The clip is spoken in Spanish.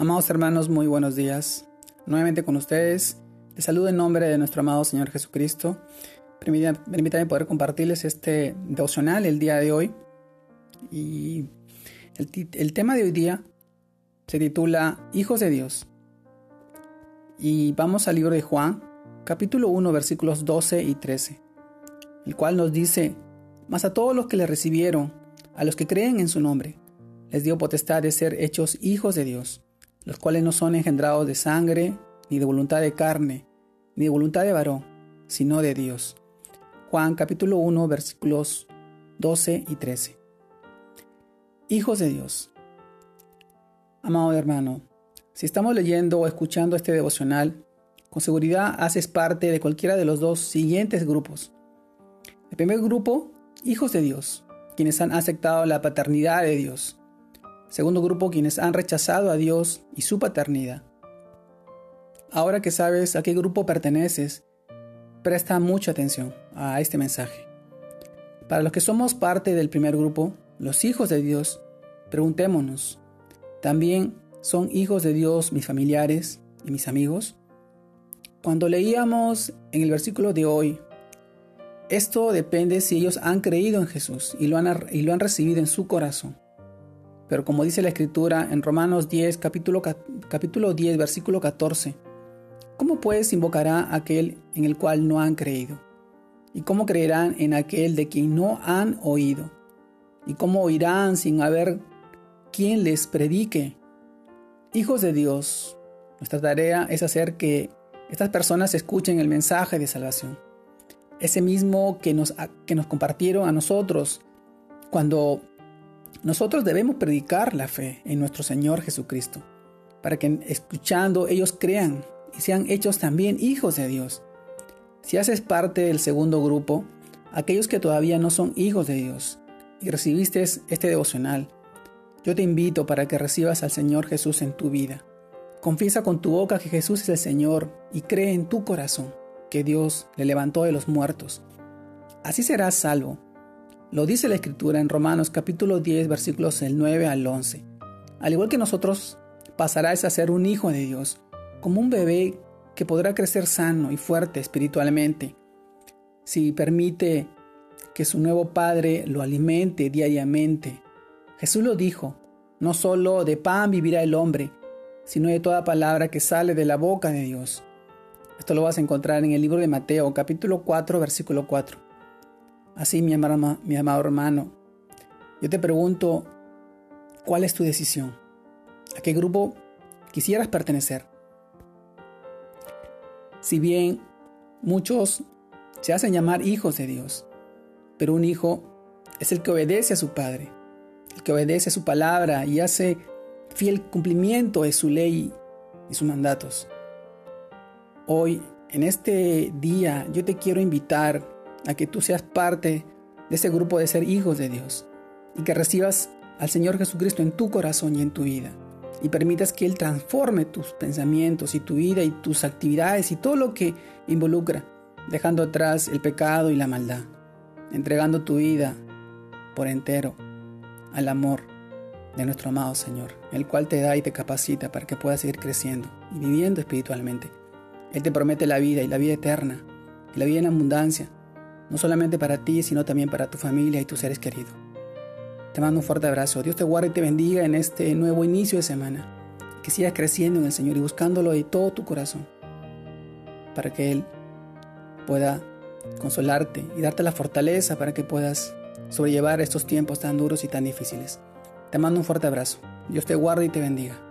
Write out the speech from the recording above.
Amados hermanos, muy buenos días. Nuevamente con ustedes. Les saludo en nombre de nuestro amado Señor Jesucristo. Permítanme poder compartirles este devocional el día de hoy. Y el, el tema de hoy día se titula Hijos de Dios. Y vamos al libro de Juan, capítulo 1, versículos 12 y 13, el cual nos dice, Mas a todos los que le recibieron, a los que creen en su nombre, les dio potestad de ser hechos hijos de Dios los cuales no son engendrados de sangre, ni de voluntad de carne, ni de voluntad de varón, sino de Dios. Juan capítulo 1 versículos 12 y 13. Hijos de Dios. Amado hermano, si estamos leyendo o escuchando este devocional, con seguridad haces parte de cualquiera de los dos siguientes grupos. El primer grupo, hijos de Dios, quienes han aceptado la paternidad de Dios. Segundo grupo, quienes han rechazado a Dios y su paternidad. Ahora que sabes a qué grupo perteneces, presta mucha atención a este mensaje. Para los que somos parte del primer grupo, los hijos de Dios, preguntémonos, ¿también son hijos de Dios mis familiares y mis amigos? Cuando leíamos en el versículo de hoy, esto depende si ellos han creído en Jesús y lo han, y lo han recibido en su corazón. Pero como dice la escritura en Romanos 10, capítulo, capítulo 10, versículo 14, ¿cómo pues invocará aquel en el cual no han creído? ¿Y cómo creerán en aquel de quien no han oído? ¿Y cómo oirán sin haber quien les predique? Hijos de Dios, nuestra tarea es hacer que estas personas escuchen el mensaje de salvación. Ese mismo que nos, que nos compartieron a nosotros cuando nosotros debemos predicar la fe en nuestro Señor Jesucristo, para que escuchando ellos crean y sean hechos también hijos de Dios. Si haces parte del segundo grupo, aquellos que todavía no son hijos de Dios y recibiste este devocional, yo te invito para que recibas al Señor Jesús en tu vida. Confiesa con tu boca que Jesús es el Señor y cree en tu corazón que Dios le levantó de los muertos. Así serás salvo lo dice la Escritura en Romanos capítulo 10 versículos del 9 al 11. Al igual que nosotros, pasarás a ser un hijo de Dios, como un bebé que podrá crecer sano y fuerte espiritualmente, si permite que su nuevo Padre lo alimente diariamente. Jesús lo dijo, no solo de pan vivirá el hombre, sino de toda palabra que sale de la boca de Dios. Esto lo vas a encontrar en el libro de Mateo capítulo 4 versículo 4. Así, mi, amado hermano, yo te pregunto, ¿cuál es tu decisión? ¿A qué grupo quisieras pertenecer? Si bien muchos se hacen llamar hijos de Dios, pero un hijo es el que obedece a su padre, el que obedece a su palabra y hace fiel cumplimiento de su ley y sus mandatos. Hoy, en este día, yo te quiero invitar a que tú seas parte de ese grupo de ser hijos de Dios y que recibas al Señor Jesucristo en tu corazón y en tu vida y permitas que Él transforme tus pensamientos y tu vida y tus actividades y todo lo que involucra, dejando atrás el pecado y la maldad, entregando tu vida por entero al amor de nuestro amado Señor, el cual te da y te capacita para que puedas seguir creciendo y viviendo espiritualmente. Él te promete la vida y la vida eterna y la vida en abundancia no solamente para ti, sino también para tu familia y tus seres queridos. Te mando un fuerte abrazo. Dios te guarde y te bendiga en este nuevo inicio de semana. Que sigas creciendo en el Señor y buscándolo de todo tu corazón, para que Él pueda consolarte y darte la fortaleza para que puedas sobrellevar estos tiempos tan duros y tan difíciles. Te mando un fuerte abrazo. Dios te guarde y te bendiga.